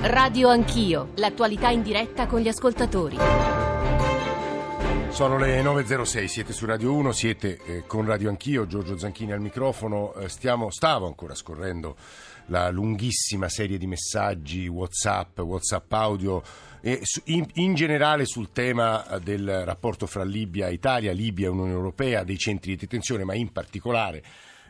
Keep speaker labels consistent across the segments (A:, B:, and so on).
A: Radio Anch'io, l'attualità in diretta con gli ascoltatori.
B: Sono le 9.06, siete su Radio 1, siete eh, con Radio Anch'io, Giorgio Zanchini al microfono, eh, stiamo, stavo ancora scorrendo la lunghissima serie di messaggi, Whatsapp, Whatsapp audio, e in, in, generale sul tema del rapporto fra Libia e Italia, Libia e Unione Europea, dei centri di detenzione, ma in particolare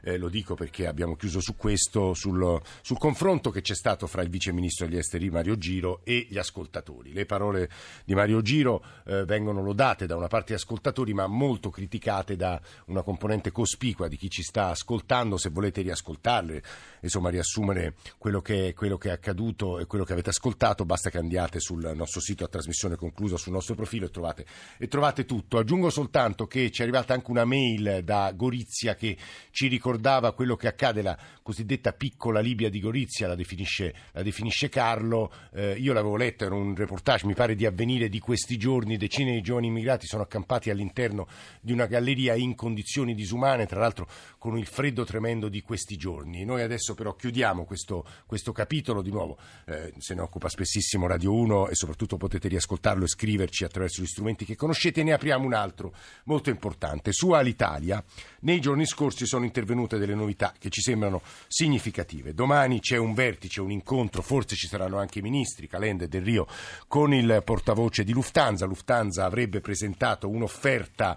B: eh, lo dico perché abbiamo chiuso su questo, sul, sul, confronto che c'è stato fra il vice ministro degli esteri Mario Giro e gli ascoltatori. Le parole di Mario Giro eh, vengono lodate da una parte degli ascoltatori ma molto criticate da una componente cospicua di chi ci sta ascoltando, se volete riascoltarle, insomma riassumere quello che, quello che è accaduto e quello che avete ascoltato, basta che andiate sul nostro sito a trasmissione conclusa sul nostro profilo e trovate, e trovate tutto. Aggiungo soltanto che ci è arrivata anche una mail da Gorizia che ci ricorda ricordava quello che accade, la cosiddetta piccola Libia di Gorizia, la definisce, la definisce Carlo. Eh, io l'avevo letta, era un reportage, mi pare di avvenire di questi giorni, decine di giovani immigrati sono accampati all'interno di una galleria in condizioni disumane, tra l'altro con il freddo tremendo di questi giorni. Noi adesso però chiudiamo questo, questo capitolo, di nuovo eh, se ne occupa spessissimo Radio 1 e soprattutto potete riascoltarlo e scriverci attraverso gli strumenti che conoscete. Ne apriamo un altro molto importante. Su Alitalia, nei giorni scorsi sono intervenuti contenute delle novità che ci sembrano significative. Domani c'è un vertice, un incontro, forse ci saranno anche i ministri, Calenda e Del Rio, con il portavoce di Lufthansa. Lufthansa avrebbe presentato un'offerta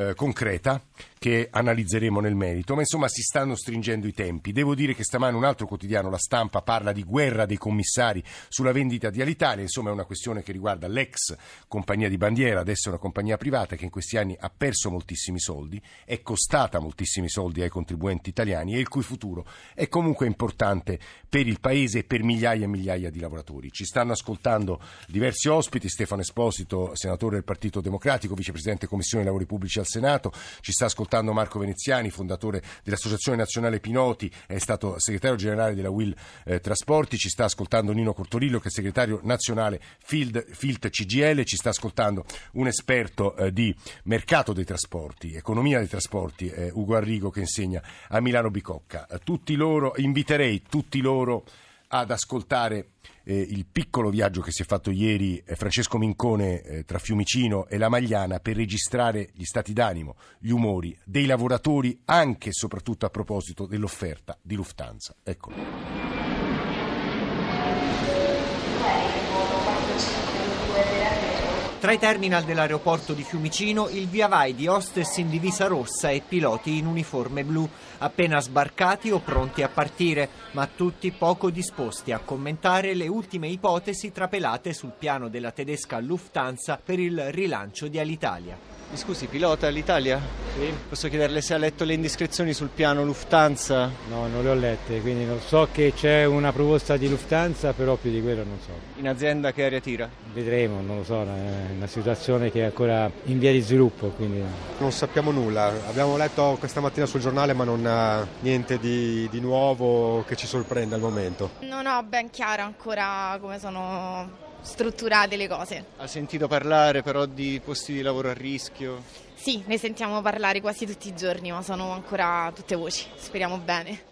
B: eh, concreta che analizzeremo nel merito, ma insomma si stanno stringendo i tempi. Devo dire che stamane un altro quotidiano, La Stampa, parla di guerra dei commissari sulla vendita di Alitalia, insomma è una questione che riguarda l'ex compagnia di bandiera, adesso una compagnia privata che in questi anni ha perso moltissimi soldi, è costata moltissimi soldi ai contribuenti italiani e il cui futuro è comunque importante per il Paese e per migliaia e migliaia di lavoratori. Ci stanno ascoltando diversi ospiti, Stefano Esposito, senatore del Partito Democratico, vicepresidente Commissione Lavori Pubblici al Senato, ci sta ascoltando Marco Veneziani, fondatore dell'Associazione Nazionale Pinoti, è stato segretario generale della Will eh, Trasporti, ci sta ascoltando Nino Cortorillo che è segretario nazionale Field, Filt CGL, ci sta ascoltando un esperto eh, di mercato dei trasporti, economia dei trasporti, eh, Ugo Arrigo che insegna a Milano Bicocca. tutti loro, inviterei tutti loro ad ascoltare eh, il piccolo viaggio che si è fatto ieri eh, Francesco Mincone eh, tra Fiumicino e la Magliana per registrare gli stati d'animo, gli umori dei lavoratori anche e soprattutto a proposito dell'offerta di Lufthansa. Eccolo.
C: Tra i terminal dell'aeroporto di Fiumicino il via vai di hostess in divisa rossa e piloti in uniforme blu, appena sbarcati o pronti a partire, ma tutti poco disposti a commentare le ultime ipotesi trapelate sul piano della tedesca Lufthansa per il rilancio di Alitalia.
D: Mi scusi, pilota l'Italia? Sì. Posso chiederle se ha letto le indiscrezioni sul piano Lufthansa?
E: No, non le ho lette, quindi non so che c'è una proposta di Lufthansa, però più di quello non so.
D: In azienda che aria tira?
E: Vedremo, non lo so, è una situazione che è ancora in via di sviluppo. Quindi...
F: Non sappiamo nulla, abbiamo letto questa mattina sul giornale ma non ha niente di, di nuovo che ci sorprende al momento.
G: Non ho ben chiaro ancora come sono strutturate le cose.
D: Ha sentito parlare però di posti di lavoro a rischio?
G: Sì, ne sentiamo parlare quasi tutti i giorni, ma sono ancora tutte voci, speriamo bene.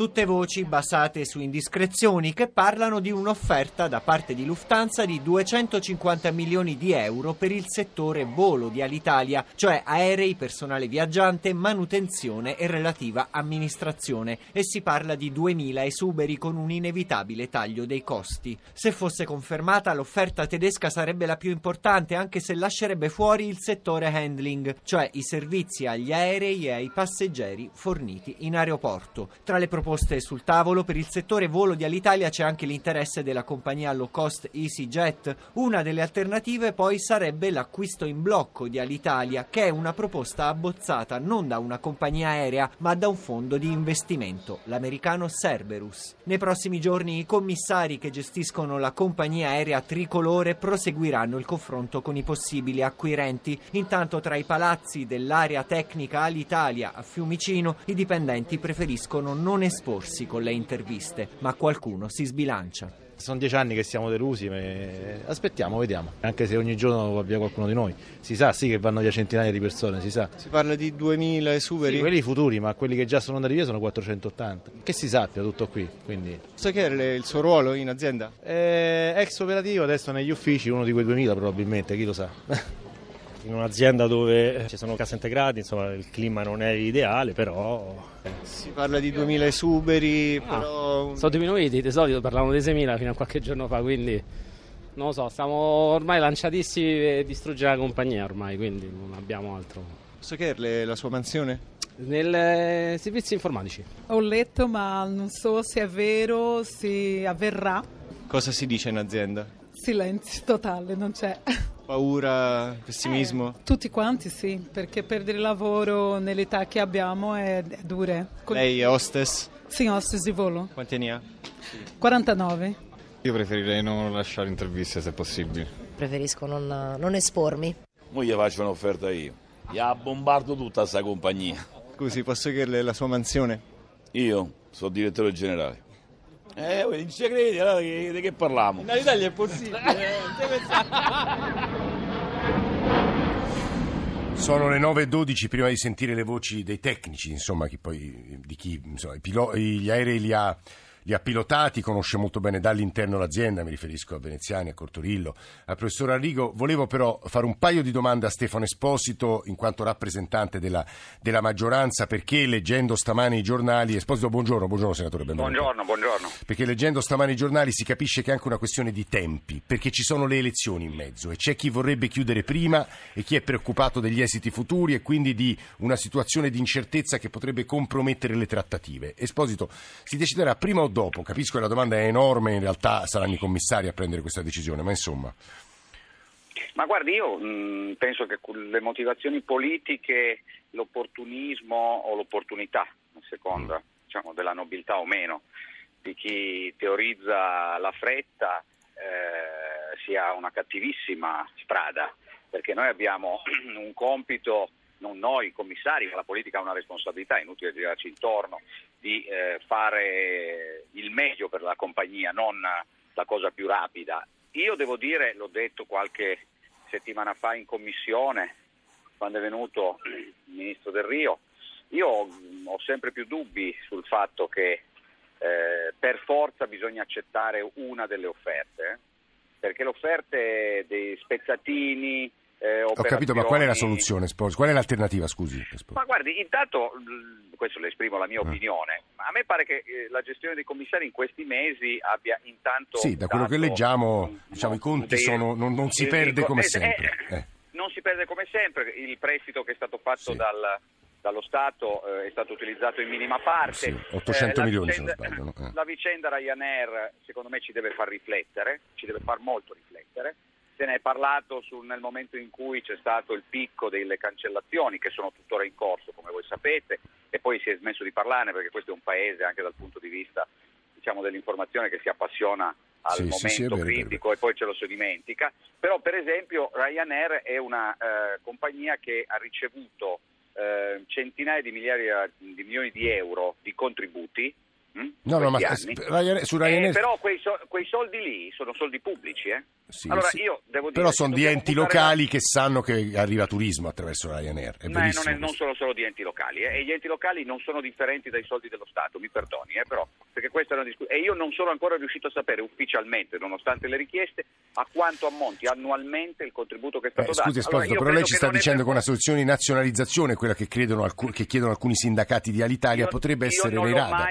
C: Tutte voci basate su indiscrezioni che parlano di un'offerta da parte di Lufthansa di 250 milioni di euro per il settore volo di Alitalia, cioè aerei, personale viaggiante, manutenzione e relativa amministrazione. E si parla di 2.000 esuberi con un inevitabile taglio dei costi. Se fosse confermata, l'offerta tedesca sarebbe la più importante, anche se lascerebbe fuori il settore handling, cioè i servizi agli aerei e ai passeggeri forniti in aeroporto. Tra le proposte proposte sul tavolo. Per il settore volo di Alitalia c'è anche l'interesse della compagnia low cost EasyJet. Una delle alternative poi sarebbe l'acquisto in blocco di Alitalia, che è una proposta abbozzata non da una compagnia aerea, ma da un fondo di investimento, l'americano Cerberus. Nei prossimi giorni i commissari che gestiscono la compagnia aerea tricolore proseguiranno il confronto con i possibili acquirenti. Intanto tra i palazzi dell'area tecnica Alitalia a Fiumicino i dipendenti preferiscono non esporsi con le interviste, ma qualcuno si sbilancia.
H: Sono dieci anni che siamo delusi, ma aspettiamo, vediamo. Anche se ogni giorno va via qualcuno di noi. Si sa, sì che vanno via centinaia di persone, si sa.
D: Si parla di 2000 esuberi?
H: Sì, quelli futuri, ma quelli che già sono andati via sono 480. Che si sappia tutto qui, quindi...
D: Che è il suo ruolo in azienda?
H: Eh, ex operativo, adesso negli uffici, uno di quei 2000 probabilmente, chi lo sa.
I: in un'azienda dove ci sono case integrate, insomma il clima non è ideale, però...
D: Eh. Si parla di 2000 esuberi, ah, però...
J: Sono diminuiti, di solito parlavano di 6.000 fino a qualche giorno fa, quindi non lo so, stiamo ormai lanciatissimi e distruggere la compagnia ormai, quindi non abbiamo altro.
D: Posso chiederle la sua mansione?
J: Nel eh, servizi informatici.
K: Ho letto ma non so se è vero, se avverrà.
D: Cosa si dice in azienda?
K: Silenzio totale, non c'è.
D: Paura, pessimismo?
K: Eh, tutti quanti sì, perché perdere il lavoro nell'età che abbiamo è, è dura.
D: Lei è hostess?
K: Sì, hostess di volo.
D: Quanti anni ha?
K: 49.
L: Io preferirei non lasciare interviste se possibile.
M: Preferisco non, non espormi.
N: Mo gli faccio un'offerta io. Gli bombardo tutta questa compagnia.
D: Scusi, posso chiederle la sua mansione?
N: Io sono direttore generale. Eh, non ci credi, allora di, di che parliamo?
D: In Italia è possibile.
B: Sono le 9.12 prima di sentire le voci dei tecnici, insomma, chi poi, di chi insomma, pilo- gli aerei li ha li ha pilotati, conosce molto bene dall'interno l'azienda, mi riferisco a Veneziani, a Cortorillo, al professor Arrigo. Volevo però fare un paio di domande a Stefano Esposito, in quanto rappresentante della, della maggioranza, perché leggendo stamani i giornali, Esposito buongiorno, buongiorno senatore Benvenuto.
O: Buongiorno, buongiorno.
B: Perché leggendo stamani i giornali si capisce che è anche una questione di tempi, perché ci sono le elezioni in mezzo e c'è chi vorrebbe chiudere prima e chi è preoccupato degli esiti futuri e quindi di una situazione di incertezza che potrebbe compromettere le trattative. Esposito, si deciderà prima o dopo? Capisco che la domanda è enorme, in realtà saranno i commissari a prendere questa decisione, ma insomma.
O: Ma guardi, io mh, penso che le motivazioni politiche, l'opportunismo o l'opportunità, a seconda mm. diciamo, della nobiltà o meno, di chi teorizza la fretta eh, sia una cattivissima strada, perché noi abbiamo un compito non noi commissari, ma la politica ha una responsabilità, è inutile girarci intorno, di eh, fare il meglio per la compagnia, non la cosa più rapida. Io devo dire, l'ho detto qualche settimana fa in commissione, quando è venuto il ministro Del Rio, io ho sempre più dubbi sul fatto che eh, per forza bisogna accettare una delle offerte, eh? perché le offerte dei spezzatini,
B: eh, Ho capito, ma qual è la soluzione, Sposi? Qual è l'alternativa, scusi?
O: Ma guardi, intanto, questo le esprimo la mia ah. opinione, ma a me pare che eh, la gestione dei commissari in questi mesi abbia intanto...
B: Sì, da quello che leggiamo, diciamo, i conti sono, non, non, si perde come eh, sempre.
O: Eh. Non si perde come sempre, il prestito che è stato fatto sì. dal dallo Stato eh, è stato utilizzato in minima parte. Sì,
B: 800 eh, milioni vicenda, se non sbaglio.
O: No? Eh. La vicenda Ryanair secondo me ci deve far riflettere, ci deve far molto riflettere se ne è parlato sul, nel momento in cui c'è stato il picco delle cancellazioni che sono tuttora in corso come voi sapete e poi si è smesso di parlarne perché questo è un paese anche dal punto di vista diciamo, dell'informazione che si appassiona al sì, momento sì, vero, critico e poi ce lo si dimentica, però per esempio Ryanair è una eh, compagnia che ha ricevuto eh, centinaia di migliaia di milioni di euro di contributi?
B: No, no, ma Ryanair, su Ryanair...
O: Eh, però quei, so, quei, soldi lì sono soldi pubblici, eh?
B: Sì, allora, sì. io devo dire però sono di enti locali che sanno che arriva turismo attraverso Ryanair. È
O: Ma non, è, non sono solo di enti locali, eh? e gli enti locali non sono differenti dai soldi dello Stato, mi perdoni, eh, però, perché questa è una discussione. E io non sono ancora riuscito a sapere ufficialmente, nonostante le richieste, a quanto ammonti annualmente il contributo che è stato
B: eh,
O: dato.
B: Scusi, Esposito, allora, però lei ci sta dicendo che una soluzione di nazionalizzazione, quella che, alcun, che, chiedono alcuni sindacati di Alitalia,
O: io,
B: potrebbe
O: io
B: essere
O: non
B: l'Irada.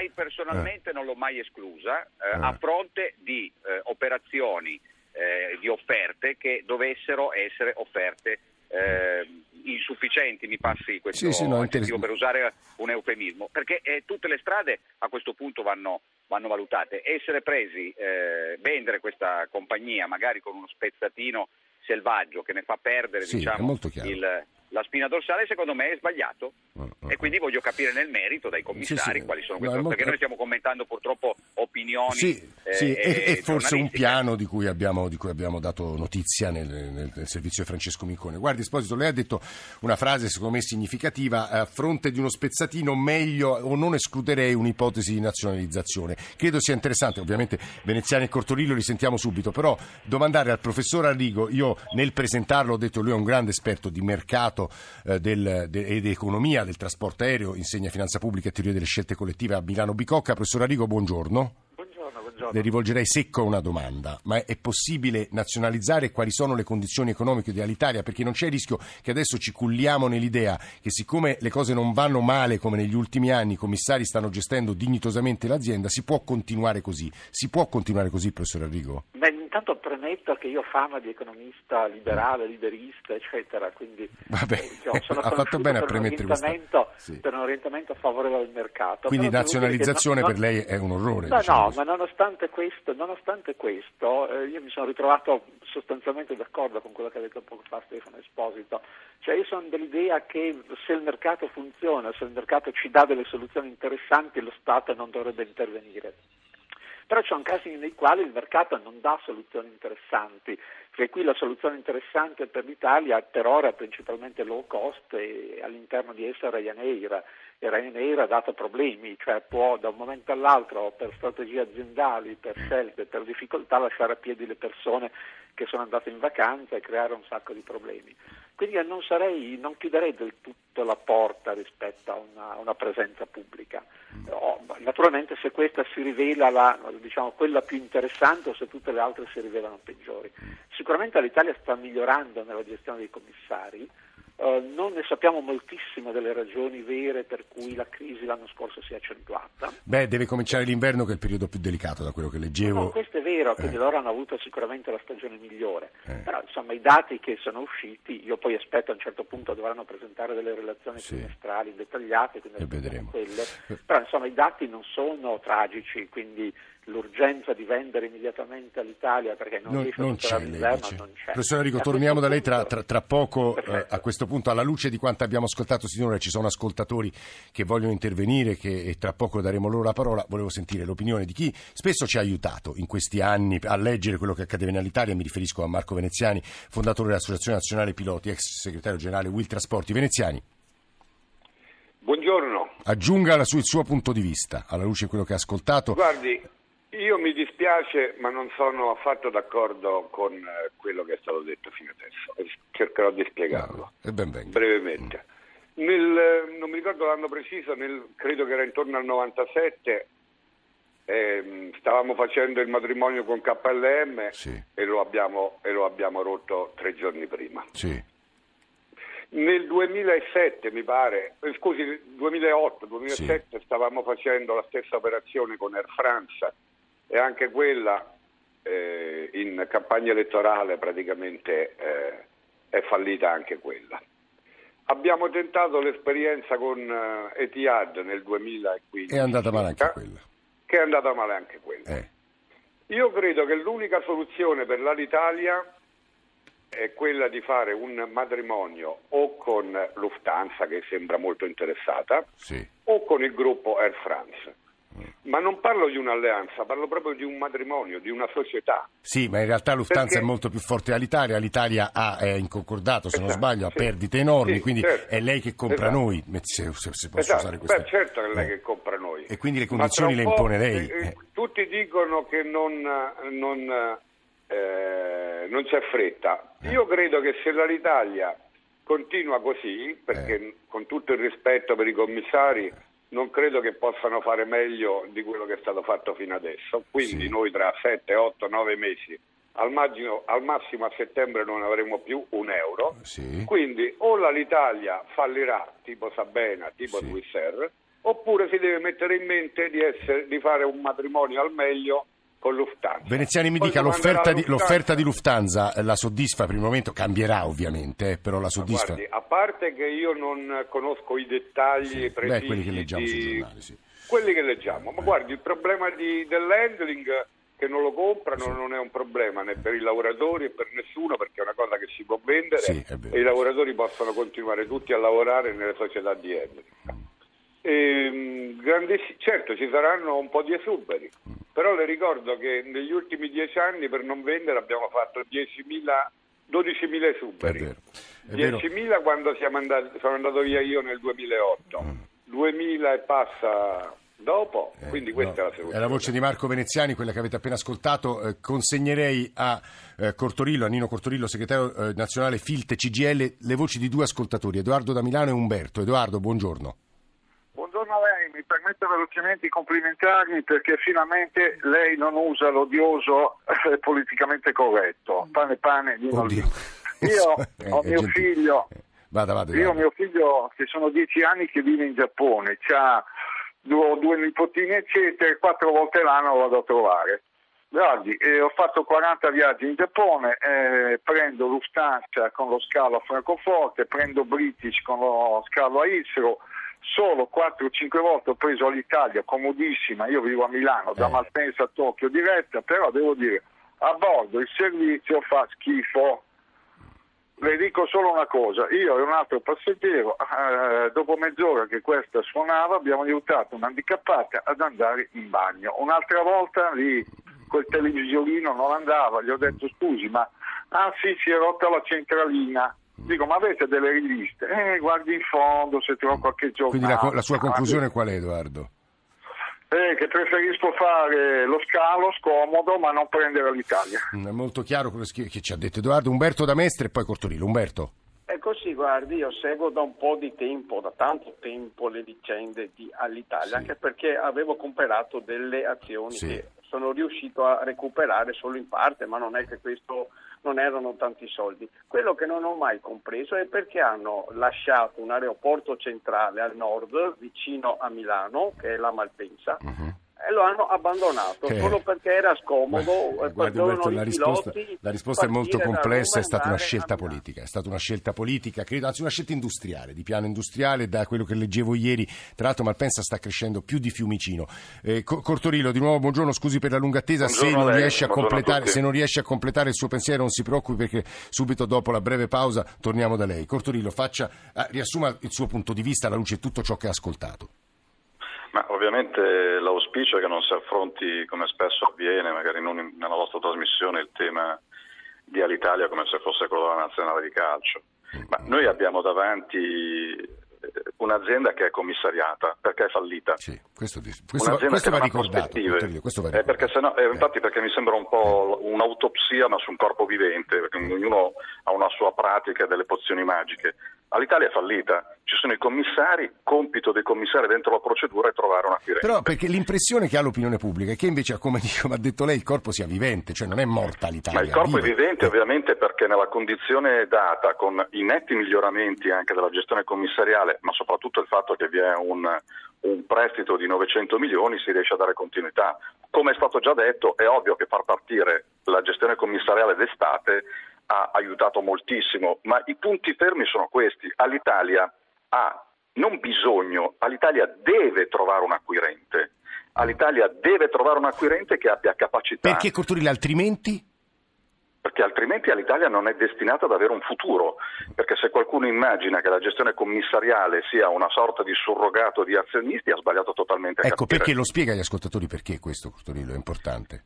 O: Personalmente non l'ho mai esclusa, eh, a fronte di eh, operazioni eh, di offerte che dovessero essere offerte eh, insufficienti, mi passi questo sì, sì, no, per usare un eufemismo, perché eh, tutte le strade a questo punto vanno, vanno valutate. Essere presi, eh, vendere questa compagnia magari con uno spezzatino selvaggio che ne fa perdere
B: sì,
O: diciamo, il, la spina dorsale secondo me è sbagliato uh, uh, e quindi voglio capire nel merito dai commissari sì, sì. quali sono queste cose, perché noi stiamo commentando purtroppo opinioni
B: sì.
O: eh,
B: Sì, e, e forse un piano di cui abbiamo, di cui abbiamo dato notizia nel, nel- nel servizio di Francesco Mincone. Guardi, Esposito, lei ha detto una frase secondo me significativa, a fronte di uno spezzatino meglio o non escluderei un'ipotesi di nazionalizzazione. Credo sia interessante, ovviamente Veneziani e Cortorillo li sentiamo subito, però domandare al professor Arrigo, io nel presentarlo ho detto lui è un grande esperto di mercato eh, del- de- e di economia del trasporto aereo, insegna finanza pubblica e teoria delle scelte collettive a Milano Bicocca. Professor Arrigo, buongiorno.
P: Buongiorno, buongiorno.
B: Le rivolgerei secco una domanda, ma è possibile nazionalizzare quali sono le condizioni economiche dell'Italia? Perché non c'è il rischio che adesso ci culliamo nell'idea che siccome le cose non vanno male come negli ultimi anni, i commissari stanno gestendo dignitosamente l'azienda, si può continuare così. Si può continuare così, professor Arrigo?
P: Beh, intanto premetto che io ho fama di economista liberale, liberista, eccetera, quindi
B: Vabbè,
P: eh, diciamo, sono
B: ha fatto bene a premettere
P: orientamento-
B: sì.
P: per un orientamento favorevole al mercato.
B: Quindi
P: Però
B: nazionalizzazione
P: non-
B: per lei è un orrore.
P: No,
B: diciamo
P: no,
B: così.
P: ma nonostante questo, nonostante questo eh, io mi sono ritrovato sostanzialmente d'accordo con quello che ha detto poco fa Stefano Esposito. Cioè io sono dell'idea che se il mercato funziona, se il mercato ci dà delle soluzioni interessanti, lo Stato non dovrebbe intervenire. Però ci sono casi nei quali il mercato non dà soluzioni interessanti, perché qui la soluzione interessante per l'Italia per ora è principalmente low cost e all'interno di essa Ryanair. E Ryanair ha dato problemi, cioè può da un momento all'altro per strategie aziendali, per scelte, per difficoltà lasciare a piedi le persone che sono andate in vacanza e creare un sacco di problemi. Quindi io non, sarei, non chiuderei del tutto la porta rispetto a una, una presenza pubblica. Oh, naturalmente se questa si rivela la, diciamo, quella più interessante o se tutte le altre si rivelano peggiori. Sicuramente l'Italia sta migliorando nella gestione dei commissari, eh, non ne sappiamo moltissimo delle ragioni vere per cui la crisi l'anno scorso si è accentuata.
B: Beh, deve cominciare l'inverno che è il periodo più delicato da quello che leggevo.
P: No, questo è vero, quindi loro hanno avuto sicuramente la stagione migliore, però insomma i dati che sono usciti, io poi aspetto a un certo punto dovranno presentare delle relazioni trimestrali dettagliate, quindi aspettiamo quelle, però insomma i dati non sono tragici, quindi l'urgenza di vendere immediatamente all'Italia perché non,
B: Non,
P: riesce a
B: non c'è,
P: superare
B: lei
P: l'inverno non c'è.
B: Professor Enrico,
P: E a
B: torniamo da lei tra,
P: punto-
B: tra- tra poco. eh, a questo punto, alla luce di quanto abbiamo ascoltato sinora, ci sono ascoltatori che vogliono intervenire che, e tra poco daremo loro la parola. Volevo sentire l'opinione di chi spesso ci ha aiutato in questi anni a leggere quello che accadeva in Alitalia. Mi riferisco a Marco Veneziani, fondatore dell'Associazione Nazionale Piloti, ex segretario generale Will Trasporti. Veneziani,
Q: Buongiorno,
B: aggiunga il suo punto di vista alla luce di quello che ha ascoltato.
Q: guardi, io mi dispiace ma non sono affatto d'accordo con eh, quello che è stato detto fino adesso cercherò di spiegarlo
B: ben venga.
Q: brevemente. Nel, eh, non mi ricordo l'anno preciso, nel- credo che era intorno al 97, ehm, stavamo facendo il matrimonio con KLM e, lo abbiamo, e lo abbiamo rotto tre giorni prima.
B: Sì.
Q: Nel 2007 mi pare, eh, scusi, 2008-2007 stavamo facendo la stessa operazione con Air France e anche quella eh, in campagna elettorale praticamente eh, è fallita anche quella. Abbiamo tentato l'esperienza con eh, Etihad nel 2015
B: È andata male anche quella.
Q: che è andata male anche quella.
B: Eh.
Q: Io credo che l'unica soluzione per l'Alitalia è quella di fare un matrimonio o con Lufthansa, che sembra molto interessata, o con il gruppo Air France. Ma non parlo di un'alleanza, parlo proprio di un matrimonio, di una società.
B: Sì, ma in realtà Lufthansa
Q: Perché-
B: è molto più forte dell'Italia. L'Italia ha, è in concordato, se non
Q: Esatto,
B: sbaglio, ha
Q: sì.
B: perdite enormi,
Q: Sì,
B: quindi
Q: certo.
B: è lei che compra
Q: Esatto.
B: noi, se, se- se posso
Q: Esatto,
B: usare questa...
Q: beh, certo che è lei
B: Eh.
Q: che compra noi.
B: E quindi le condizioni le impone lei.
Q: eh, eh,
B: eh.
Q: Tutti dicono che non, non, eh, non c'è fretta.
B: Eh.
Q: Io credo che se l'Italia continua così, perché
B: Eh.
Q: con tutto il rispetto per i commissari, non credo che possano fare meglio di quello che è stato fatto fino adesso. Quindi noi tra 7, 8, 9 mesi, al, maggio- al massimo a settembre non avremo più un euro. Quindi o l'Italia fallirà tipo Sabena, tipo Swissair, oppure si deve mettere in mente di, essere- di fare un matrimonio al meglio con Lufthansa.
B: Veneziani mi
Q: Poi
B: dica, l'offerta di, l'offerta di Lufthansa eh, la soddisfa per il momento? Cambierà ovviamente, eh, però la soddisfa.
Q: Guardi, a parte che io non conosco i dettagli
B: Beh,
Q: precisi
B: quelli che leggiamo sui
Q: di-
B: giornali, sì.
Q: quelli che leggiamo, ma guardi, il problema di- dell'handling che non lo comprano non è un problema né per i lavoratori e per nessuno perché è una cosa che si può vendere
B: Sì,
Q: e i lavoratori possono continuare tutti a lavorare nelle società di handling. Ehm, grandissi- certo ci saranno un po' di esuberi, però le ricordo che negli ultimi dieci anni per non vendere abbiamo fatto 10.000 12.000 esuberi,
B: È vero.
Q: 10.000 quando siamo andati, sono andato via io nel 2008, 2.000 e passa dopo, quindi questa è la
B: È
Q: seconda.
B: la voce di Marco Veneziani, quella che avete appena ascoltato. Eh, consegnerei a eh, Cortorillo, a Nino Cortorillo, segretario eh, nazionale Filte CGL, le voci di due ascoltatori, Edoardo da Milano e Umberto. Edoardo, buongiorno.
R: Mi permette velocemente di complimentarmi perché finalmente lei non usa l'odioso eh, politicamente corretto, pane pane, vino
B: Oddio.
R: Io
B: Eh,
R: ho
B: è
R: mio figlio,
B: Vada, vada.
R: io ho mio figlio che sono dieci anni che vive in Giappone, ha due, due nipotini eccetera, e quattro volte l'anno lo vado a trovare. Guardi, eh, ho fatto 40 viaggi in Giappone, eh, prendo Lufthansa con lo scalo a Francoforte, prendo British con lo scalo a Israel, solo 4-5 volte ho preso l'Italia, comodissima, io vivo a Milano, da
B: Eh.
R: Malpensa a Tokyo diretta, però devo dire, a bordo il servizio fa schifo. Le dico solo una cosa, io e un altro passeggero, eh, dopo mezz'ora che questa suonava, abbiamo aiutato un'handicappata ad andare in bagno. Un'altra volta lì quel televisorino non andava, gli ho detto scusi, ma ah sì, si è rotta la centralina. Dico, ma avete delle riviste? Eh, guardi in fondo se trovo qualche giornale.
B: Quindi la, co- la sua
R: Guardi-
B: conclusione qual è, Edoardo?
R: Eh, che preferisco fare lo scalo scomodo, ma non prendere l'Italia.
B: Mm, È molto chiaro quello che ci ha detto Edoardo. Umberto da Mestre e poi Cortorillo. Umberto.
S: È così, guardi, io seguo da un po' di tempo, da tanto tempo, le vicende di All'Italia, anche perché avevo comprato delle azioni
B: Sì.
S: che sono riuscito a recuperare solo in parte, ma non è che questo non erano tanti soldi. Quello che non ho mai compreso è perché hanno lasciato un aeroporto centrale al nord, vicino a Milano, che è la Malpensa, e lo hanno abbandonato
B: Eh.
S: solo perché era scomodo. eh,
B: Guardi
S: i
B: la risposta, la risposta è molto complessa, è stata
S: e
B: una scelta politica, è stata una scelta politica, credo, anzi una scelta industriale, di piano industriale, da quello che leggevo ieri, tra l'altro Malpensa sta crescendo più di Fiumicino. Eh, Co- Cortorillo, di nuovo buongiorno, scusi per la lunga attesa, se non,
Q: lei,
B: se non riesce a completare il suo pensiero non si preoccupi perché subito dopo la breve pausa torniamo da lei. Cortorillo, faccia, eh, riassuma il suo punto di vista alla luce di tutto ciò che ha ascoltato.
T: Ma ovviamente l'auspicio è che non si affronti, come spesso avviene, magari non in- nella vostra trasmissione, il tema di Alitalia come se fosse quello della nazionale di calcio. Ma noi abbiamo davanti eh, un'azienda che è commissariata perché è fallita.
B: Questo, questo va, questo
T: che
B: va ricordato. questo va
T: Eh, perché sennò- eh, infatti perché mi sembra un po' un'autopsia ma su un corpo vivente, perché ognuno ha una sua pratica e delle pozioni magiche. All'Italia è fallita, ci sono i commissari, compito dei commissari dentro la procedura è trovare un acquirente.
B: Però perché l'impressione che ha l'opinione pubblica è che invece, come ha detto lei, il corpo sia vivente, cioè non è morta l'Italia.
T: Ma il corpo è
B: vive.
T: vivente ovviamente perché nella condizione data, con i netti miglioramenti anche della gestione commissariale, ma soprattutto il fatto che vi è un, un prestito di 900 milioni, si riesce a dare continuità. Come è stato già detto, è ovvio che far partire la gestione commissariale d'estate ha aiutato moltissimo, ma i punti fermi sono questi. All'Italia ha non bisogno, all'Italia deve trovare un acquirente. All'Italia deve trovare un acquirente che abbia capacità
B: Perché Cortorillo altrimenti?
T: perché altrimenti all'Italia non è destinata ad avere un futuro, perché se qualcuno immagina che la gestione commissariale sia una sorta di surrogato di azionisti ha sbagliato totalmente
B: Ecco,
T: capire.
B: perché lo spiega agli ascoltatori perché questo, Cortorillo, è importante.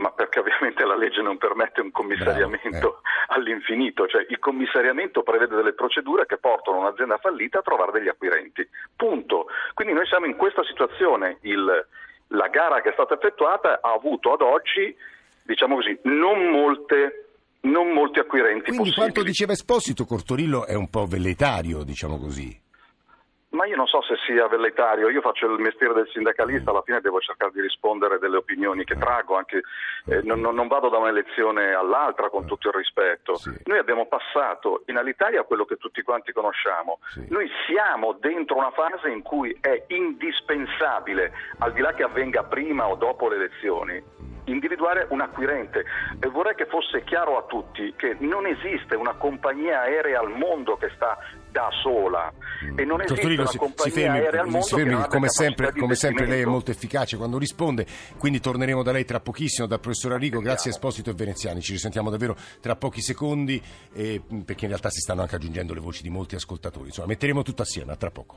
T: Ma perché ovviamente la legge non permette un commissariamento
B: eh.
T: all'infinito, cioè il commissariamento prevede delle procedure che portano un'azienda fallita a trovare degli acquirenti. Punto. Quindi noi siamo in questa situazione. Il- la gara che è stata effettuata ha avuto ad oggi, diciamo così, non molte non molti acquirenti
B: Quindi
T: possibili.
B: quanto diceva Esposito, Cortorillo è un po' velletario, diciamo così.
T: Ma io non so se sia velletario, io faccio il mestiere del sindacalista, alla fine devo cercare di rispondere delle opinioni che traggo, anche, eh, non, non- vado da un'elezione all'altra con tutto il rispetto. Noi abbiamo passato in Alitalia quello che tutti quanti conosciamo, noi siamo dentro una fase in cui è indispensabile, al di là che avvenga prima o dopo le elezioni, individuare un acquirente. E vorrei che fosse chiaro a tutti che non esiste una compagnia aerea al mondo che sta da sola. E non esiste
B: Cortorillo
T: una
B: si, si
T: compagnia
B: fermi,
T: aerea al mondo
B: si fermi, come, sempre, come sempre lei è molto efficace quando risponde, quindi torneremo da lei tra pochissimo, dal professor Arrigo, grazie a Esposito e Veneziani, ci risentiamo davvero tra pochi secondi eh, perché in realtà si stanno anche aggiungendo le voci di molti ascoltatori, insomma metteremo tutto assieme, a tra poco.